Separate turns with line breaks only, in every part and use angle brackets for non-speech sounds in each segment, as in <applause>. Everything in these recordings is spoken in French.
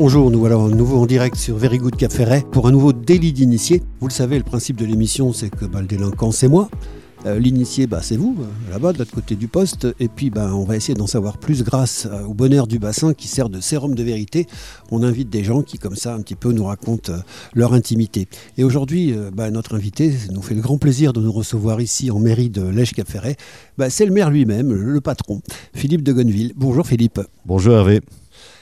bonjour, nous voilà à nouveau en direct sur Very Good Cap pour un nouveau délit d'initié. Vous le savez, le principe de l'émission, c'est que bah, le délinquant, c'est moi. Euh, l'initié, bah, c'est vous, euh, là-bas, de l'autre côté du poste. Et puis, bah, on va essayer d'en savoir plus grâce euh, au bonheur du bassin qui sert de sérum de vérité. On invite des gens qui, comme ça, un petit peu nous racontent leur intimité. Et aujourd'hui, bah, notre invité nous fait le grand plaisir de nous recevoir ici en mairie de Lèche-Cap-Ferret. Bah, c'est le maire lui-même, le patron, Philippe de Gonneville. Bonjour Philippe.
Bonjour Hervé.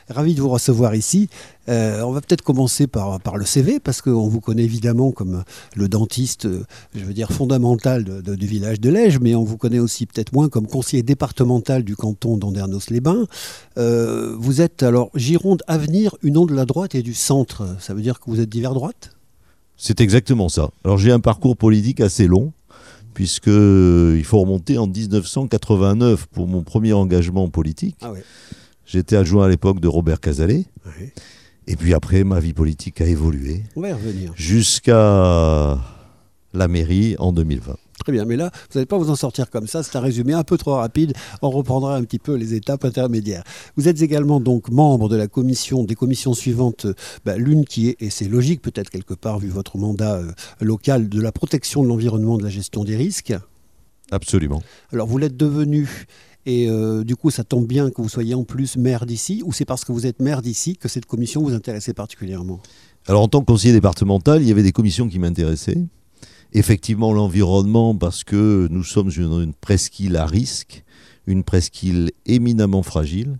Ravi de vous recevoir ici. Euh, on va peut-être commencer par, par le CV, parce qu'on vous connaît évidemment comme le dentiste, euh, je veux dire, fondamental du village de Lège, mais on vous connaît aussi peut-être moins comme conseiller départemental du canton d'Andernos-les-Bains. Euh, vous êtes alors Gironde Avenir, une onde de la droite et du centre. Ça veut dire que vous êtes divers droite?
C'est exactement ça. Alors j'ai un parcours politique assez long puisqu'il faut remonter en 1989 pour mon premier engagement politique. Ah J'étais adjoint à l'époque de Robert Cazalet. Et puis après, ma vie politique a évolué.
On va y revenir.
Jusqu'à la mairie en 2020.
Très bien, mais là, vous n'allez pas vous en sortir comme ça, c'est un résumé un peu trop rapide, on reprendra un petit peu les étapes intermédiaires. Vous êtes également donc membre de la commission, des commissions suivantes, bah, l'une qui est, et c'est logique peut-être quelque part vu votre mandat euh, local, de la protection de l'environnement, de la gestion des risques.
Absolument.
Alors vous l'êtes devenu et euh, du coup, ça tombe bien que vous soyez en plus maire d'ici, ou c'est parce que vous êtes maire d'ici que cette commission vous intéressait particulièrement?
Alors, en tant que conseiller départemental, il y avait des commissions qui m'intéressaient. Effectivement, l'environnement, parce que nous sommes une, une presqu'île à risque, une presqu'île éminemment fragile,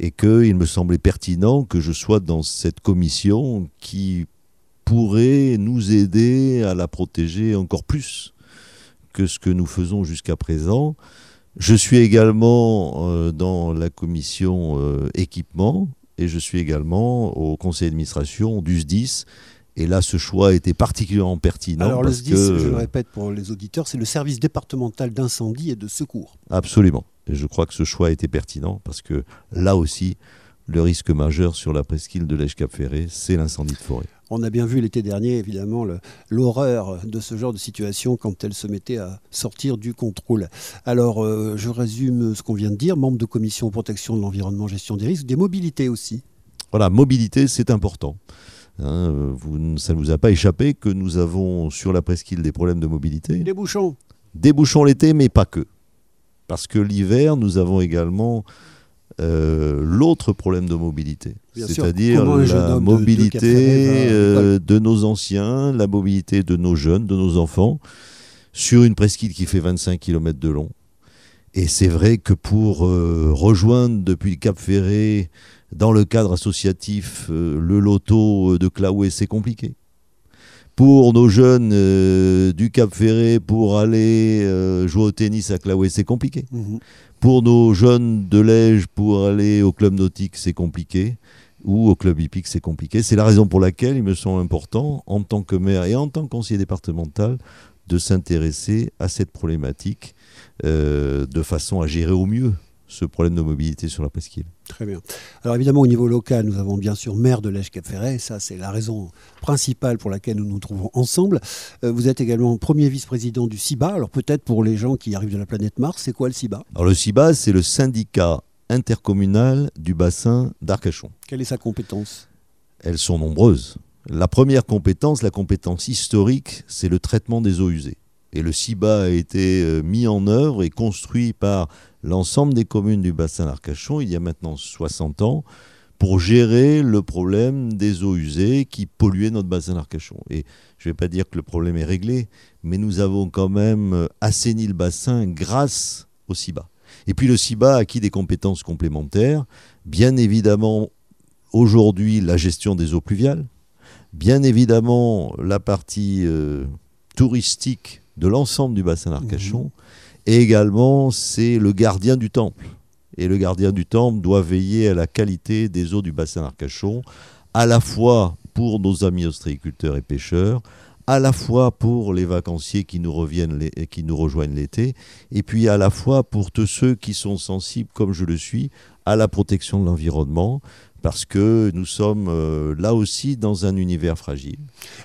et qu'il me semblait pertinent que je sois dans cette commission qui pourrait nous aider à la protéger encore plus que ce que nous faisons jusqu'à présent. Je suis également euh, dans la commission euh, équipement et je suis également au conseil d'administration du SDIS. Et là, ce choix était particulièrement pertinent.
Alors le SDIS, je le répète pour les auditeurs, c'est le service départemental d'incendie et de secours.
Absolument. Et je crois que ce choix était pertinent parce que là aussi, le risque majeur sur la presqu'île de l'Èche-Cap-Ferré, c'est l'incendie de forêt.
On a bien vu l'été dernier, évidemment, l'horreur de ce genre de situation quand elle se mettait à sortir du contrôle. Alors, euh, je résume ce qu'on vient de dire, membre de commission protection de l'environnement, gestion des risques, des mobilités aussi.
Voilà, mobilité, c'est important. Hein, vous, ça ne vous a pas échappé que nous avons sur la presqu'île des problèmes de mobilité?
Des bouchons.
Des bouchons l'été, mais pas que. Parce que l'hiver, nous avons également euh, l'autre problème de mobilité, c'est-à-dire la mobilité euh, de, nos anciens, la mobilité de nos jeunes, de nos enfants, sur une presqu'île qui fait 25 km de long. Et c'est vrai que pour euh, rejoindre depuis le Cap Ferré, dans le cadre associatif, le loto de Claoué, c'est compliqué pour nos jeunes du Cap Ferré pour aller jouer au tennis à Claoué, c'est compliqué. Mhm. Pour nos jeunes de Lège, pour aller au club nautique, c'est compliqué. Ou au club hippique, c'est compliqué. C'est la raison pour laquelle il me semble important, en tant que maire et en tant que conseiller départemental, de s'intéresser à cette problématique euh, de façon à gérer au mieux ce problème de mobilité sur la presqu'île.
Très bien. Alors évidemment, au niveau local, nous avons bien sûr maire de lèche cap ferret Ça, c'est la raison principale pour laquelle nous nous trouvons ensemble. Euh, vous êtes également premier vice-président du CIBA. Alors peut-être pour les gens qui arrivent de la planète Mars, c'est quoi le CIBA
Alors le CIBA, c'est le syndicat intercommunal du bassin d'Arcachon.
Quelle est sa compétence?
Elles sont nombreuses. La première compétence, la compétence historique, c'est le traitement des eaux usées. Et le CIBA a été euh, mis en œuvre et construit par l'ensemble des communes du bassin d'Arcachon il y a maintenant 60 ans pour gérer le problème des eaux usées qui polluaient notre bassin d'Arcachon. Et je ne vais pas dire que le problème est réglé, mais nous avons quand même euh, assaini le bassin grâce au CIBA. Et puis le CIBA a acquis des compétences complémentaires, bien évidemment aujourd'hui la gestion des eaux pluviales, bien évidemment la partie euh, touristique de l'ensemble du bassin d'Arcachon, mmh. Et également, c'est le gardien du temple. Et le gardien du temple doit veiller à la qualité des eaux du bassin d'Arcachon, à la fois pour nos amis ostréiculteurs et pêcheurs, à la fois pour les vacanciers qui nous, reviennent et qui nous rejoignent l'été, et puis à la fois pour tous ceux qui sont sensibles, comme je le suis, à la protection de l'environnement, parce que nous sommes euh, là aussi dans un univers fragile.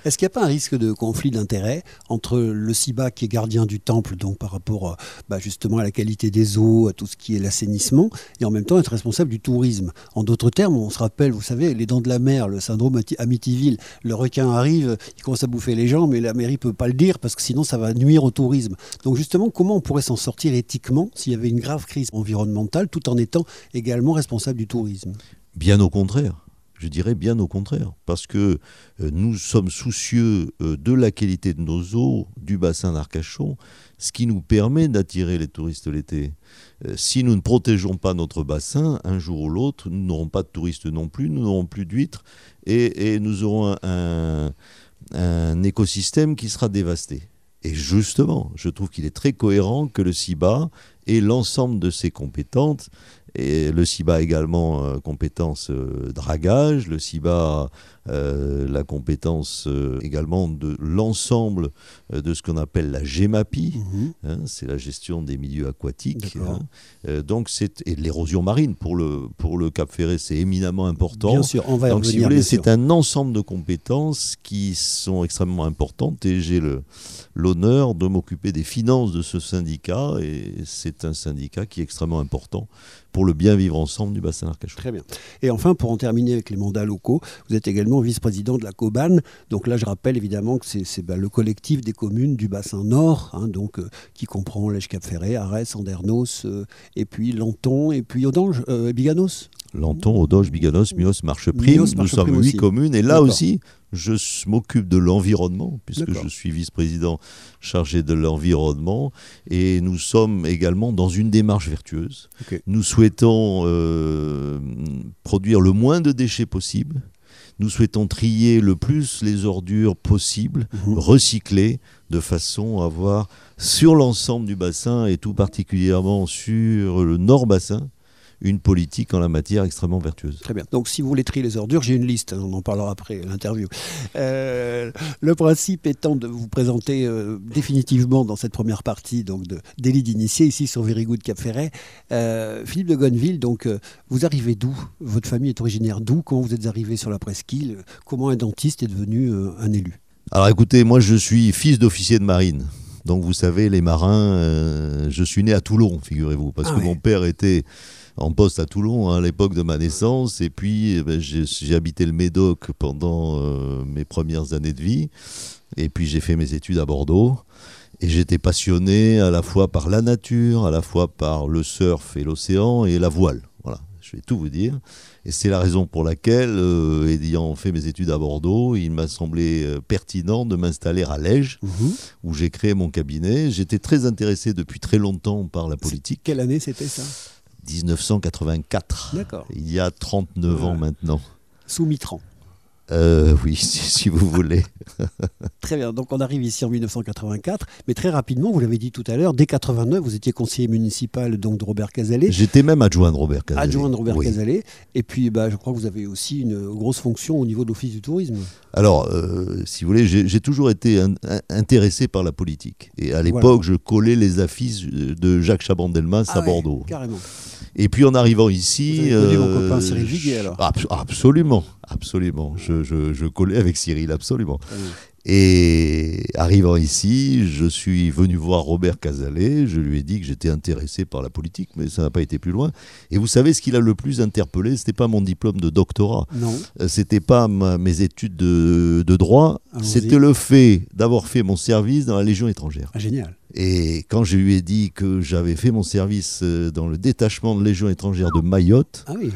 Est-ce qu'il n'y a pas un risque de conflit d'intérêts entre le CIBA qui est gardien du temple, donc par rapport euh, bah, justement à la qualité des eaux, à tout ce qui est l'assainissement, et en même temps être responsable du tourisme? En d'autres termes, on se rappelle, vous savez, les dents de la mer, le syndrome Amityville, le requin arrive, il commence à bouffer les gens, mais la mairie ne peut pas le dire parce que sinon ça va nuire au tourisme. Donc justement, comment on pourrait s'en sortir éthiquement s'il y avait une grave crise environnementale tout en étant également responsable du tourisme?
Bien au contraire. Je dirais bien au contraire, parce que euh, nous sommes soucieux euh, de la qualité de nos eaux, du bassin d'Arcachon, ce qui nous permet d'attirer les touristes l'été. Euh, si nous ne protégeons pas notre bassin, un jour ou l'autre, nous n'aurons pas de touristes non plus, nous n'aurons plus d'huîtres et, nous aurons un, un écosystème qui sera dévasté. Et justement, je trouve qu'il est très cohérent que le CIBA ait l'ensemble de ses compétences et le CIBA également euh, compétence euh, dragage, le CIBA euh, la compétence euh, également de l'ensemble euh, de ce qu'on appelle la GEMAPI, mhm. hein, c'est la gestion des milieux aquatiques. Hein. donc c'est et l'érosion marine pour le pour le Cap Ferré, c'est éminemment important.
Bien sûr, on va
donc,
si
c'est un ensemble de compétences qui sont extrêmement importantes et j'ai le l'honneur de m'occuper des finances de ce syndicat et c'est un syndicat qui est extrêmement important pour le bien vivre ensemble du bassin d'Arcachon.
Très bien. Et enfin, pour en terminer avec les mandats locaux, vous êtes également vice-président de la COBAN. Donc là, je rappelle évidemment que c'est bah, le collectif des communes du bassin nord, hein, donc, euh, qui comprend Lèche-Cap-Ferré, Arès, Andernos, euh, et puis Lanton, et puis Audange, euh, Biganos.
Lanton, Audange, Biganos, Mios, Marcheprime. Nous sommes huit communes. Et là aussi, je m'occupe de l'environnement, puisque je suis vice-président chargé de l'environnement, et nous sommes également dans une démarche vertueuse. Nous souhaitons produire le moins de déchets possible, nous souhaitons trier le plus les ordures possibles, mhm. recycler, de façon à avoir sur l'ensemble du bassin et tout particulièrement sur le nord bassin une politique en la matière extrêmement vertueuse.
Très bien. Donc si vous voulez trier les ordures, j'ai une liste, hein, on en parlera après l'interview. Euh, le principe étant de vous présenter euh, définitivement dans cette première partie donc de délit d'initié ici sur Very Good Cap Ferret. Euh, Philippe de Gonneville, donc vous arrivez d'où? Votre famille est originaire d'où? Comment vous êtes arrivé sur la presqu'île? Comment un dentiste est devenu un élu?
Alors écoutez, moi je suis fils d'officier de marine. Donc vous savez, les marins, je suis né à Toulon, figurez-vous, parce ah que mon père était en poste à Toulon hein, à l'époque de ma naissance. Et puis, eh ben, j'ai habité le Médoc pendant euh, mes premières années de vie. Et puis, j'ai fait mes études à Bordeaux. Et j'étais passionné à la fois par la nature, à la fois par le surf et l'océan et la voile. Voilà, je vais tout vous dire. Et c'est la raison pour laquelle, euh, ayant fait mes études à Bordeaux, il m'a semblé euh, pertinent de m'installer à Lège, mhm. où j'ai créé mon cabinet. J'étais très intéressé depuis très longtemps par la politique.
Quelle année c'était ça?
1984. D'accord. Il y a 39 ans maintenant.
Sous Mitran.
Euh, oui, <laughs> si, vous voulez. <laughs>
très bien, donc on arrive ici en 1984, mais très rapidement, vous l'avez dit tout à l'heure, dès 89, vous étiez conseiller municipal donc, de Robert Cazalet.
J'étais même adjoint de Robert Cazalet.
Adjoint de Robert Cazalet, et puis bah, je crois que vous avez aussi une grosse fonction au niveau de l'Office du tourisme.
Alors, euh, si vous voulez, j'ai toujours été intéressé par la politique. Et à l'époque, je collais les affiches de Jacques Chaban-Delmas à ah Bordeaux.
Carrément.
Et puis en arrivant ici.
Vous avez euh, copain Cyril Viguier alors
Absolument, absolument. Je, je, collais avec Cyril, absolument. Et arrivant ici, je suis venu voir Robert Cazalet, je lui ai dit que j'étais intéressé par la politique, mais ça n'a pas été plus loin. Et vous savez ce qui l'a le plus interpellé, c'était pas mon diplôme de doctorat,
non.
Euh, c'était pas mes études de, de droit, c'était le fait d'avoir fait mon service dans la Légion étrangère.
Ah, génial.
Et quand je lui ai dit que j'avais fait mon service euh, dans le détachement de Légion étrangère de Mayotte,
ah oui.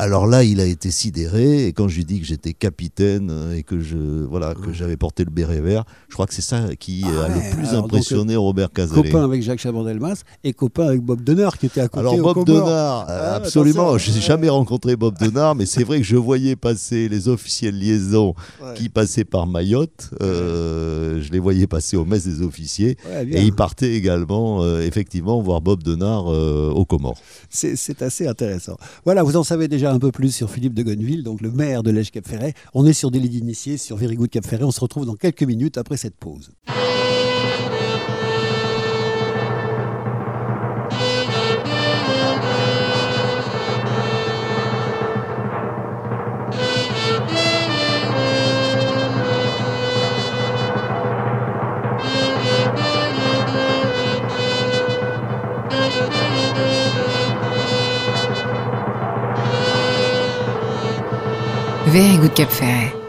Alors là, il a été sidéré, et quand je lui ai dit que j'étais capitaine euh, et que je voilà que j'avais porté le béret vert, je crois que c'est ça qui a le ah plus impressionné Robert Cazalet.
Copain avec Jacques Chabandelmas et copain avec Bob Denard qui était à côté.
Alors Bob Denard, ah, absolument, je n'ai jamais rencontré Bob Denard, mais c'est vrai que je voyais passer les officiers de liaison qui passaient par Mayotte, euh, je les voyais passer au mess des officiers, et ils partaient également euh, effectivement voir Bob Denard au Comores.
C'est assez intéressant. Voilà, vous en savez déjà un peu plus sur Philippe de Gonneville, donc le maire de l'Èche Cap Ferret. On est sur des lits d'initiés sur Very Good Cap Ferret. On se retrouve dans quelques minutes après cette pause.
Very Good Cap.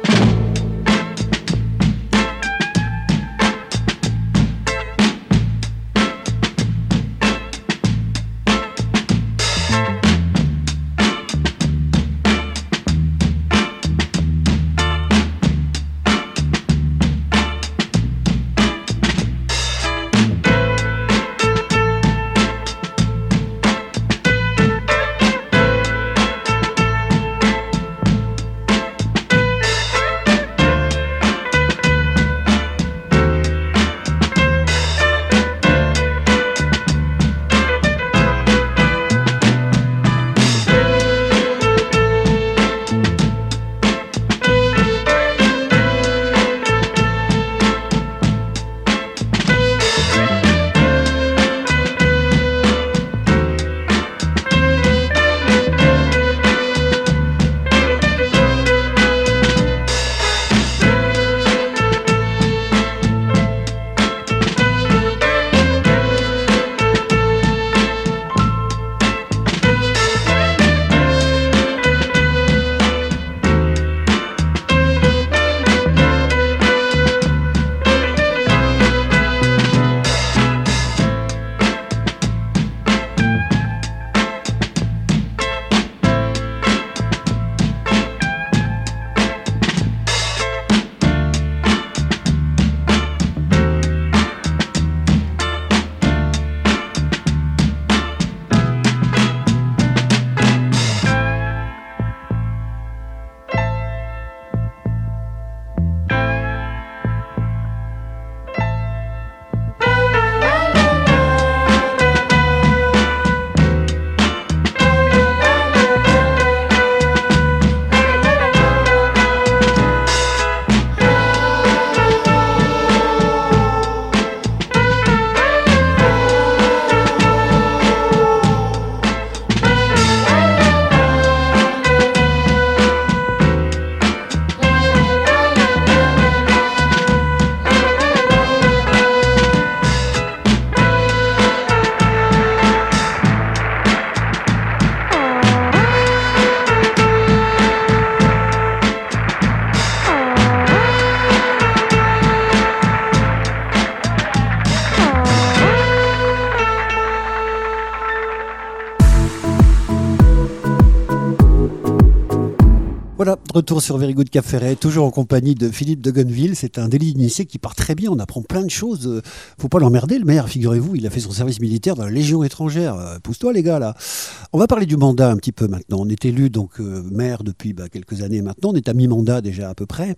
Retour sur Very Good Ferret, toujours en compagnie de Philippe de Gonneville. C'est un délit d'initié qui part très bien, on apprend plein de choses. Euh, Faut pas l'emmerder, le maire, figurez-vous, il a fait son service militaire dans la Légion étrangère. Euh, Pousse-toi les gars là. On va parler du mandat un petit peu maintenant. On est élu donc euh, maire depuis bah, quelques années maintenant, on est à mi-mandat déjà à peu près.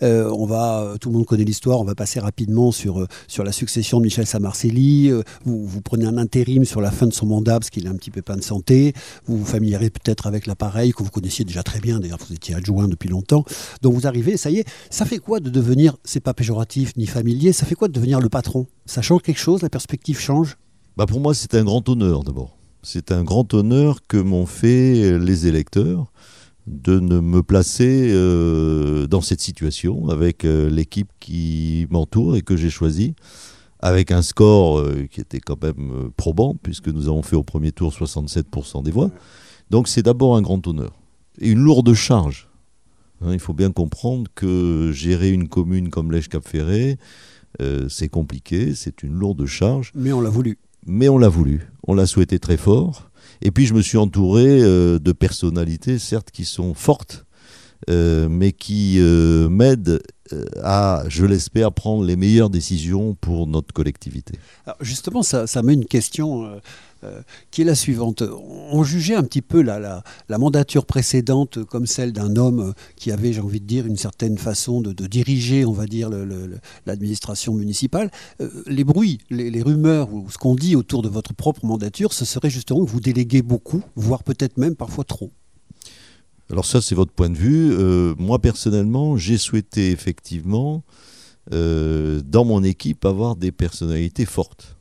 On va, tout le monde connaît l'histoire, on va passer rapidement sur, sur la succession de Michel Samarcelli. Vous, prenez un intérim sur la fin de son mandat parce qu'il a un petit peu pas de santé. Vous vous familiarisez peut-être avec l'appareil que vous connaissiez déjà très bien, d'ailleurs vous étiez adjoint depuis longtemps. Donc vous arrivez, ça y est, ça fait quoi de devenir, c'est pas péjoratif ni familier, ça fait quoi de devenir le patron? Ça change quelque chose, la perspective change?
Bah pour moi, c'est un grand honneur d'abord. C'est un grand honneur que m'ont fait les électeurs de ne me placer euh, dans cette situation avec euh, l'équipe qui m'entoure et que j'ai choisi, avec un score euh, qui était quand même euh, probant, puisque nous avons fait au premier tour 67% des voix. Donc c'est d'abord un grand honneur. Et une lourde charge. Hein, il faut bien comprendre que gérer une commune comme Lèche-Cap-Ferré, euh, c'est compliqué, c'est une lourde charge
Mais on l'a voulu.
mais on l'a voulu, on l'a souhaité très fort. Et puis je me suis entouré euh, de personnalités, certes, qui sont fortes, euh, mais qui m'aident à, je l'espère, prendre les meilleures décisions pour notre collectivité.
Alors justement, ça, ça met une question qui est la suivante. On jugeait un petit peu la, la, mandature précédente comme celle d'un homme euh, qui avait, j'ai envie de dire, une certaine façon de, diriger, on va dire, l'administration municipale. Euh, les bruits, les, rumeurs ou ce qu'on dit autour de votre propre mandature, ce serait justement que vous déléguez beaucoup, voire peut-être même parfois trop.
Alors ça, c'est votre point de vue. Euh, moi, personnellement, j'ai souhaité effectivement, euh, dans mon équipe, avoir des personnalités fortes.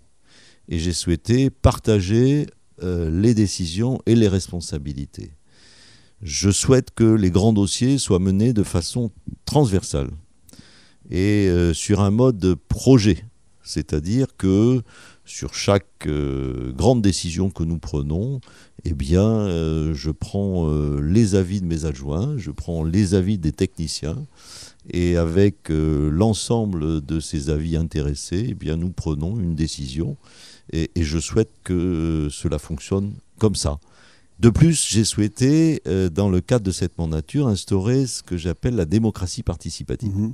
Et j'ai souhaité partager euh, les décisions et les responsabilités. Je souhaite que les grands dossiers soient menés de façon transversale et euh, sur un mode projet. C'est-à-dire que sur chaque euh, grande décision que nous prenons, eh bien, je prends les avis de mes adjoints, je prends les avis des techniciens, et avec l'ensemble de ces avis intéressés, eh bien, nous prenons une décision, et, et, je souhaite que cela fonctionne comme ça. De plus, j'ai souhaité, dans le cadre de cette mandature, instaurer ce que j'appelle la démocratie participative. Mmh.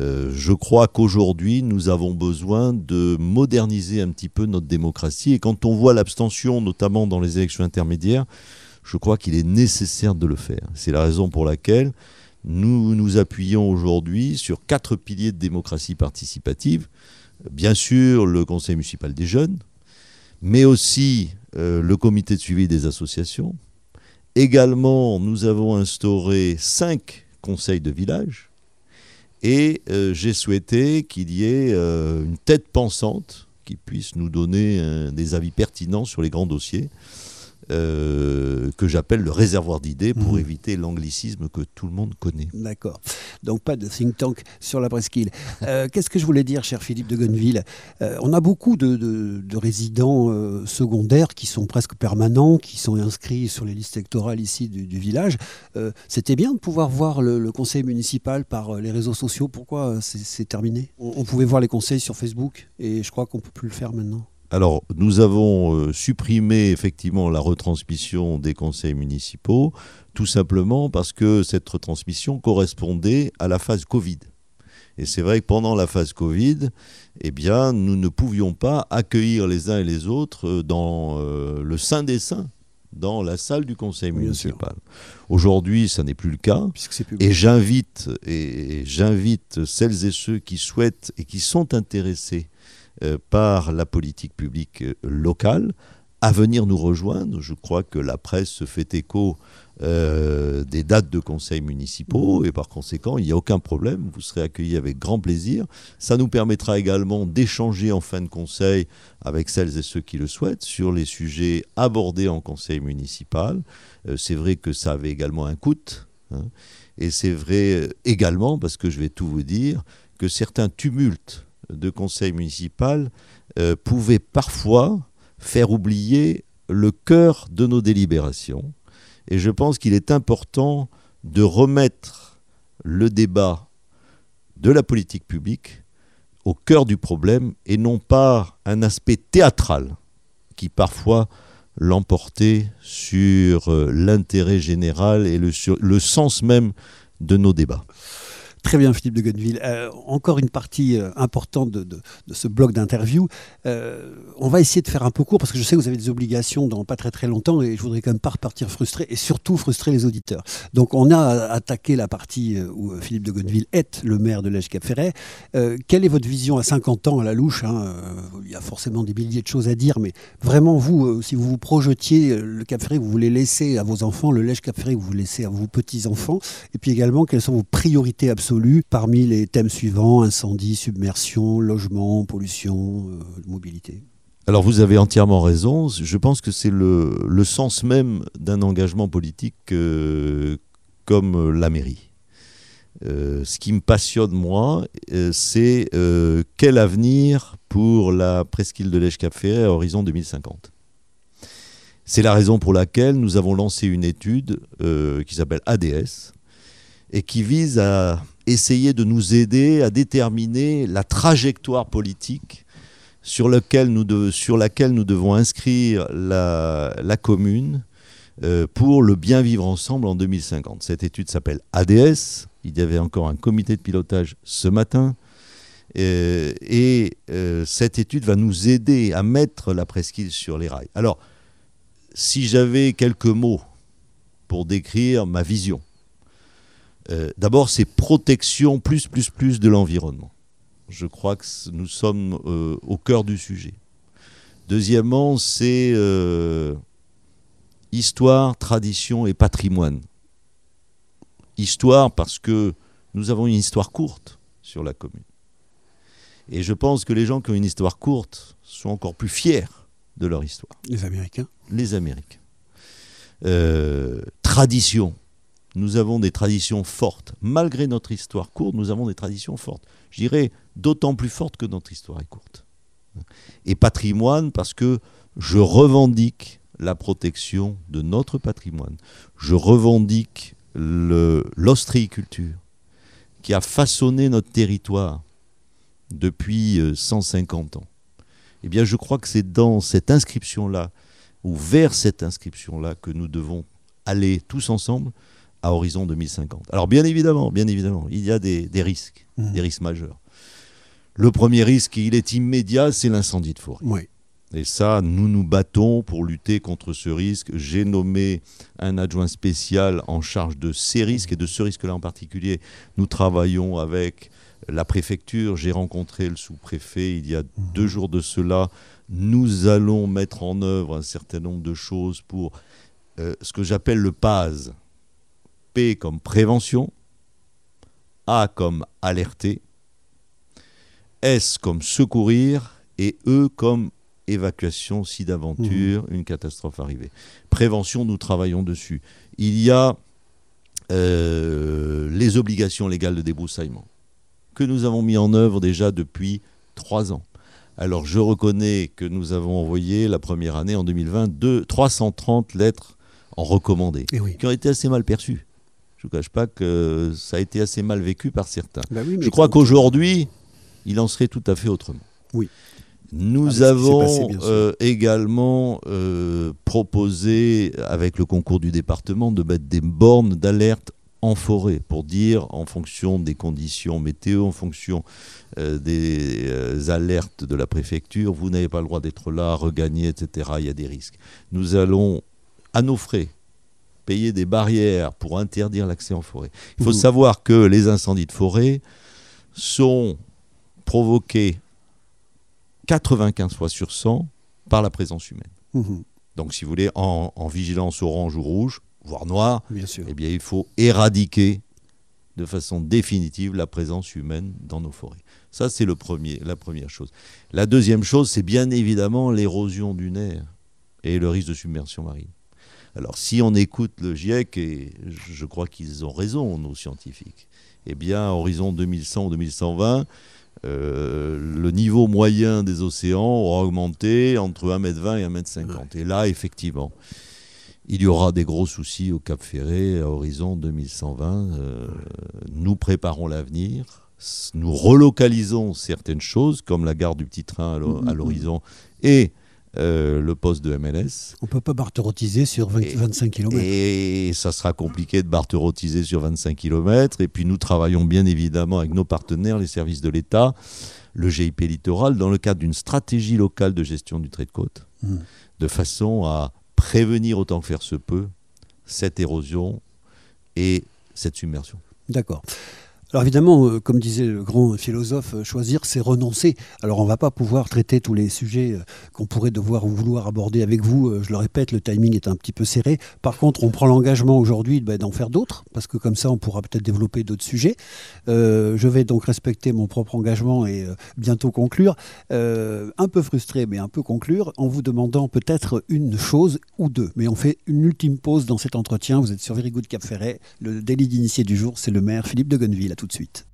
Euh, je crois qu'aujourd'hui, nous avons besoin de moderniser un petit peu notre démocratie. Et quand on voit l'abstention, notamment dans les élections intermédiaires, je crois qu'il est nécessaire de le faire. C'est la raison pour laquelle nous nous appuyons aujourd'hui sur quatre piliers de démocratie participative. Bien sûr, le Conseil municipal des jeunes, mais aussi euh, le comité de suivi des associations. Également, nous avons instauré cinq conseils de village et euh, j'ai souhaité qu'il y ait euh, une tête pensante qui puisse nous donner des avis pertinents sur les grands dossiers. Euh, que j'appelle le réservoir d'idées pour mmh. éviter l'anglicisme que tout le monde connaît.
D'accord. Donc pas de think tank sur la presqu'île. Euh, <laughs> Qu'est-ce que je voulais dire, cher Philippe de Gonneville? Euh, On a beaucoup de, de, de résidents secondaires qui sont presque permanents, qui sont inscrits sur les listes électorales ici du, du village. C'était bien de pouvoir voir le, le, conseil municipal par les réseaux sociaux. Pourquoi c'est terminé? On, on pouvait voir les conseils sur Facebook et je crois qu'on ne peut plus le faire maintenant.
Alors, nous avons euh, supprimé effectivement la retransmission des conseils municipaux, tout simplement parce que cette retransmission correspondait à la phase Covid. Et c'est vrai que pendant la phase Covid, eh bien, nous ne pouvions pas accueillir les uns et les autres euh, dans euh, le sein des saints, dans la salle du conseil municipal. Aujourd'hui, ça n'est plus le cas. Et j'invite et j'invite celles et ceux qui souhaitent et qui sont intéressés par la politique publique euh, locale à venir nous rejoindre. Je crois que la presse se fait écho euh, des dates de conseils municipaux et par conséquent, il n'y a aucun problème. Vous serez accueillis avec grand plaisir. Ça nous permettra également d'échanger en fin de conseil avec celles et ceux qui le souhaitent sur les sujets abordés en conseil municipal. Euh, c'est vrai que ça avait également un coût. Hein, et c'est vrai également, parce que je vais tout vous dire, que certains tumultes de conseil municipal euh, pouvait parfois faire oublier le cœur de nos délibérations. Et je pense qu'il est important de remettre le débat de la politique publique au cœur du problème et non pas un aspect théâtral qui parfois l'emportait sur euh, l'intérêt général et le, sens même de nos débats.
Très bien, Philippe de Gonneville. Euh, encore une partie euh, importante de, ce bloc d'interview. Euh, on va essayer de faire un peu court parce que je sais que vous avez des obligations dans pas très très longtemps et je voudrais quand même pas repartir frustré et surtout frustrer les auditeurs. Donc on a attaqué la partie où Philippe de Gonneville est le maire de l'Èche Cap Ferret. Euh, quelle est votre vision à 50 ans à la louche hein Il y a forcément des milliers de choses à dire, mais vraiment vous, si vous vous projetiez le Cap Ferret, vous voulez laisser à vos enfants, le Lèche Cap Ferret, vous laisser à vos petits enfants, et puis également quelles sont vos priorités absolues parmi les thèmes suivants incendie, submersion, logement, pollution, euh, mobilité
alors vous avez entièrement raison, je pense que c'est le, sens même d'un engagement politique euh, comme la mairie. Euh, ce qui me passionne moi, c'est quel avenir pour la presqu'île de l'Èche-Cap-Ferret à horizon 2050. C'est la raison pour laquelle nous avons lancé une étude qui s'appelle ADS et qui vise à essayer de nous aider à déterminer la trajectoire politique sur, laquelle nous devons inscrire la, la commune euh, pour le bien vivre ensemble en 2050. Cette étude s'appelle ADS. Il y avait encore un comité de pilotage ce matin. Euh, et euh, cette étude va nous aider à mettre la presqu'île sur les rails. Alors, si j'avais quelques mots pour décrire ma vision, euh, d'abord, c'est protection plus, plus, plus de l'environnement. Je crois que nous sommes euh, au cœur du sujet. Deuxièmement, c'est euh, histoire, tradition et patrimoine. Histoire parce que nous avons une histoire courte sur la commune. Et je pense que les gens qui ont une histoire courte sont encore plus fiers de leur histoire.
Les Américains
Les Américains. Euh, tradition nous avons des traditions fortes. Malgré notre histoire courte, nous avons des traditions fortes. Je dirais d'autant plus fortes que notre histoire est courte. Et patrimoine parce que je revendique la protection de notre patrimoine. Je revendique l'ostréiculture qui a façonné notre territoire depuis 150 euh, ans. Eh bien, je crois que c'est dans cette inscription-là, ou vers cette inscription-là, que nous devons aller tous ensemble à horizon 2050. Alors, bien évidemment, bien évidemment, il y a des, risques, mmh. des risques majeurs. Le premier risque, il est immédiat, c'est l'incendie de forêt.
Oui.
Et ça, nous nous battons pour lutter contre ce risque. J'ai nommé un adjoint spécial en charge de ces risques et de ce risque-là en particulier. Nous travaillons avec la préfecture. J'ai rencontré le sous-préfet il y a deux jours de cela. Nous allons mettre en œuvre un certain nombre de choses pour euh, ce que j'appelle le PAS. P comme prévention, A comme alerter, S comme secourir et E comme évacuation si d'aventure mmh. une catastrophe arrivait. Prévention, nous travaillons dessus. Il y a euh, les obligations légales de débroussaillement que nous avons mis en œuvre déjà depuis trois ans. Alors je reconnais que nous avons envoyé la première année en 2020 330 lettres en recommandé,
eh
qui ont été assez mal perçues. Je ne vous cache pas que ça a été assez mal vécu par certains. Bah je crois qu'aujourd'hui, il en serait tout à fait autrement.
Oui.
Nous ah, avons euh, également euh, proposé, avec le concours du département, de mettre des bornes d'alerte en forêt pour dire, en fonction des conditions météo, en fonction euh, des alertes de la préfecture, vous n'avez pas le droit d'être là, regagner, etc. Il y a des risques. Nous allons, à nos frais, payer des barrières pour interdire l'accès en forêt. Il faut savoir que les incendies de forêt sont provoqués 95 fois sur 100 par la présence humaine. Mhm. Donc, si vous voulez, en, vigilance orange ou rouge, voire noire,
bien sûr.
Eh bien, il faut éradiquer de façon définitive la présence humaine dans nos forêts. Ça, c'est la première chose. La deuxième chose, c'est bien évidemment l'érosion du nerf et le risque de submersion marine. Alors, si on écoute le GIEC, et je crois qu'ils ont raison, nos scientifiques, eh bien, horizon 2100 ou 2120, euh, le niveau moyen des océans aura augmenté entre 1m20 et 1m50. Et là, effectivement, il y aura des gros soucis au Cap Ferré à horizon 2120. Euh, nous préparons l'avenir. Nous relocalisons certaines choses, comme la gare du petit train à mm, mm, mm. l'horizon, et euh, le poste de MLS.
On ne peut pas barterotiser sur 25 km.
Et ça sera compliqué de barterotiser sur 25 km. Et puis nous travaillons bien évidemment avec nos partenaires, les services de l'État, le GIP littoral, dans le cadre d'une stratégie locale de gestion du trait de côte, hmm. de façon à prévenir autant que faire se peut cette érosion et cette submersion.
D'accord. Alors évidemment, euh, comme disait le grand philosophe, euh, choisir, c'est renoncer. Alors on ne va pas pouvoir traiter tous les sujets euh, qu'on pourrait devoir ou vouloir aborder avec vous. Je le répète, le timing est un petit peu serré. Par contre, on prend l'engagement aujourd'hui bah, d'en faire d'autres, parce que comme ça, on pourra peut-être développer d'autres sujets. je vais donc respecter mon propre engagement et bientôt conclure. un peu frustré, mais un peu conclure, en vous demandant peut-être une chose ou deux. Mais on fait une ultime pause dans cet entretien. Vous êtes sur Very Good Cap Ferret. Le délit d'initié du jour, c'est le maire Philippe de Gonneville de suite.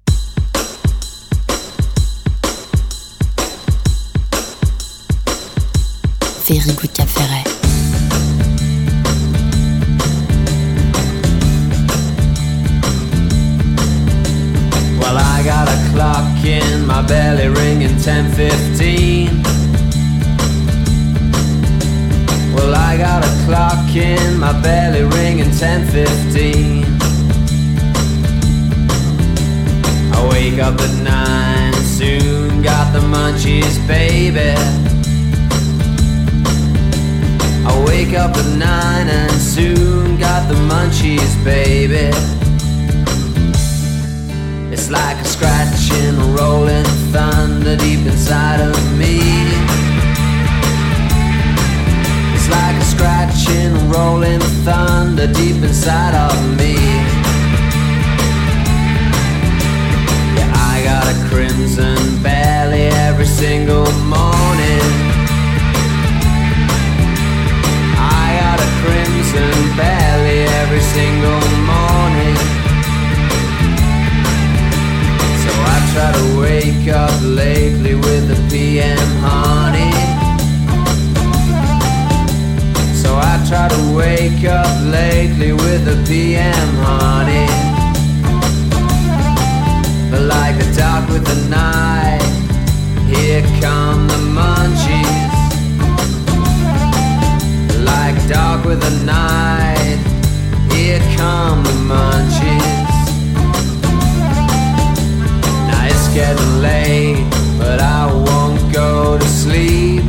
Very Good Cap Ferret. Well, I got a clock in my belly ringing 10:15. Well, I got a clock in my belly ringing 10:15. Up at nine, soon got the munchies, baby. I wake up at nine and soon got the munchies, baby. It's like a scratching, rolling thunder deep inside of me. It's like a scratching, rolling thunder deep inside of me. my crimson belly every single morning. I got a crimson belly every single morning. So I try to wake up lately with the PM honey. So I try to wake up lately with the PM honey. Here come the munchies. Like dark with the night, here come the munchies. Now it's getting late, but I won't go to sleep.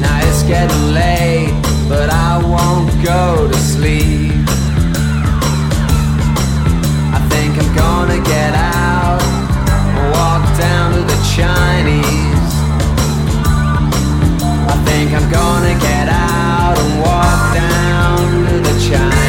Now it's getting late, but I won't go to sleep. Think I'm gonna get out and walk down to the Chinese.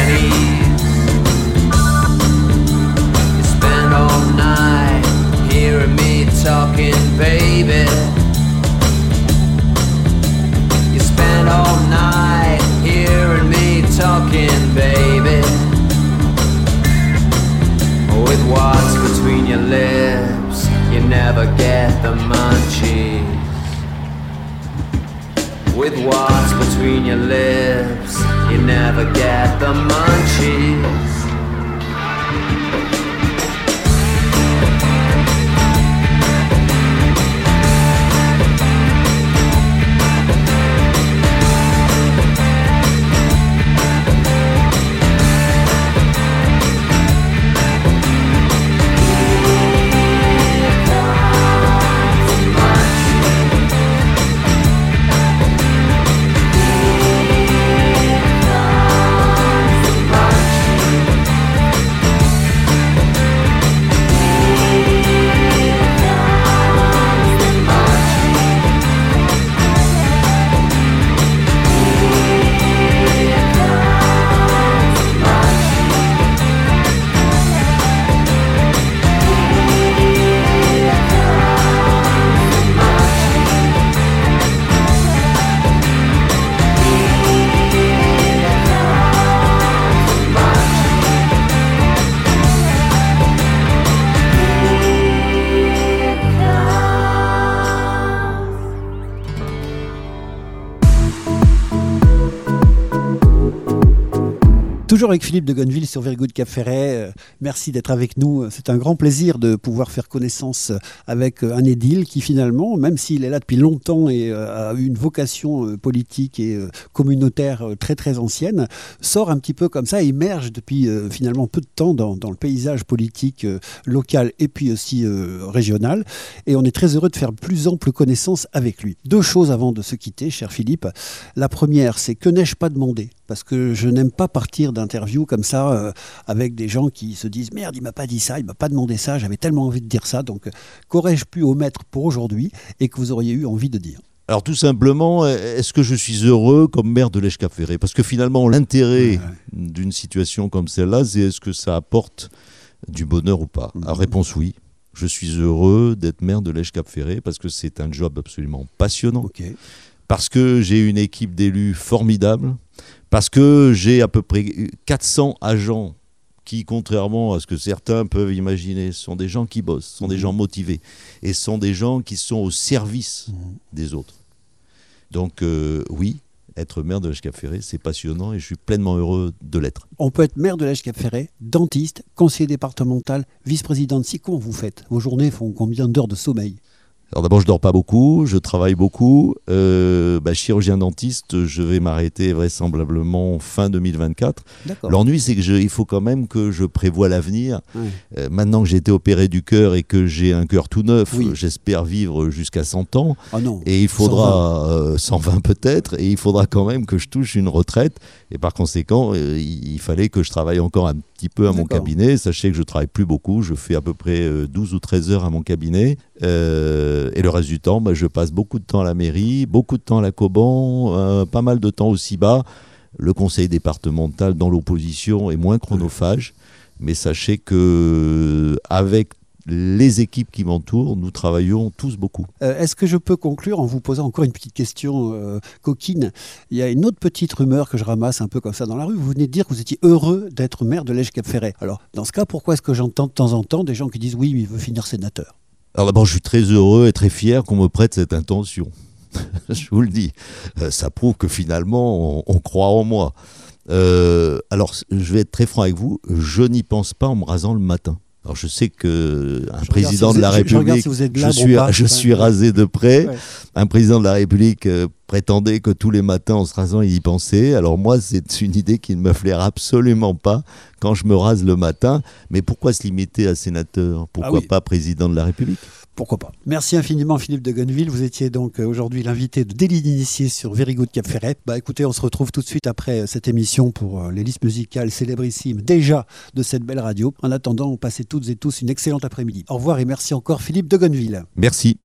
Toujours avec Philippe de Gonneville sur Very Good Cap Ferret. Euh, Merci d'être avec nous. C'est un grand plaisir de pouvoir faire connaissance avec euh, un édile qui finalement, même s'il est là depuis longtemps et euh, a eu une vocation euh, politique et euh, communautaire euh, très très ancienne, sort un petit peu comme ça, émerge depuis euh, finalement peu de temps dans, le paysage politique euh, local et puis aussi euh, régional. Et on est très heureux de faire plus ample connaissance avec lui. Deux choses avant de se quitter, cher Philippe. La première, c'est que n'ai-je pas demandé Parce que je n'aime pas partir d'interviews comme ça euh, avec des gens qui se disent merde, il m'a pas dit ça, il m'a pas demandé ça, j'avais tellement envie de dire ça. Donc, euh, qu'aurais-je pu omettre pour aujourd'hui et que vous auriez eu envie de dire?
Alors tout simplement, est-ce que je suis heureux comme maire de l'Èche-Cap-Ferré Parce que finalement, l'intérêt
Ouais.
d'une situation comme celle-là, c'est est-ce que ça apporte du bonheur ou pas?
Mhm.
Alors, Réponse oui. Je suis heureux d'être maire de l'Èche-Cap-Ferré parce que c'est un job absolument passionnant, parce que j'ai une équipe d'élus formidable, parce que j'ai à peu près 400 agents qui, contrairement à ce que certains peuvent imaginer, sont des gens qui bossent, sont des
Mhm.
gens motivés et sont des gens qui sont au service
Mhm.
des autres. Donc euh, oui, être maire de l'Èche-Cap-Ferré, c'est passionnant et je suis pleinement heureux de l'être.
On peut être maire de Cap Ferret, dentiste, conseiller départemental, vice-président de SI. Comment vous faites Vos journées font combien d'heures de sommeil?
Alors d'abord, je dors pas beaucoup, je travaille beaucoup. Euh, bah, chirurgien dentiste, je vais m'arrêter vraisemblablement fin 2024.
D'accord.
L'ennui, c'est que je- il faut quand même que je prévoie l'avenir. Euh, maintenant que j'ai été opéré du cœur et que j'ai un cœur tout neuf,
Oui.
euh, j'espère vivre jusqu'à 100 ans.
Ah non.
Et il faudra, euh, 120 peut-être, et il faudra quand même que je touche une retraite. Et par conséquent, euh, il, il fallait que je travaille encore un petit peu à mon cabinet. Sachez que je travaille plus beaucoup, je fais à peu près euh, 12 ou 13 heures à mon cabinet. Euh, et le reste du temps, bah, je passe beaucoup de temps à la mairie, beaucoup de temps à la Coban, euh, pas mal de temps au CIBA. Le conseil départemental dans l'opposition est moins chronophage. Mais sachez que avec les équipes qui m'entourent, nous travaillons tous beaucoup.
Euh, Est-ce que je peux conclure en vous posant encore une petite question euh, coquine? Il y a une autre petite rumeur que je ramasse un peu comme ça dans la rue. Vous venez de dire que vous étiez heureux d'être maire de l'Èche Cap Ferret. Alors, dans ce cas, pourquoi est-ce que j'entends de temps en temps des gens qui disent oui, mais il veut finir sénateur
Alors d'abord, je suis très heureux et très fier qu'on me prête cette intention. <laughs> je vous le dis. Euh, ça prouve que finalement, on, on croit en moi. Euh, alors, je vais être très franc avec vous, je n'y pense pas en me rasant le matin. Alors je sais que un
Je
président
si
de la
je- je
République,
si vous êtes
je suis,
pas,
je rasé de près.
Ouais.
Un président de la République euh, prétendait que tous les matins en se rasant il y pensait. Alors moi c'est une idée qui ne me flaire absolument pas quand je me rase le matin. Mais pourquoi se limiter à sénateur? Pourquoi
Ah oui.
pas président de la République?
Pourquoi pas. Merci infiniment Philippe de Gonneville. Vous étiez donc euh, aujourd'hui l'invité de Délit d'initié sur Very Good Cap Ferret. Bah écoutez, on se retrouve tout de suite après euh, cette émission pour euh, les listes musicales célébrissimes déjà de cette belle radio. En attendant, passez toutes et tous une excellente après-midi. Au revoir et merci encore Philippe de Gonneville.
Merci.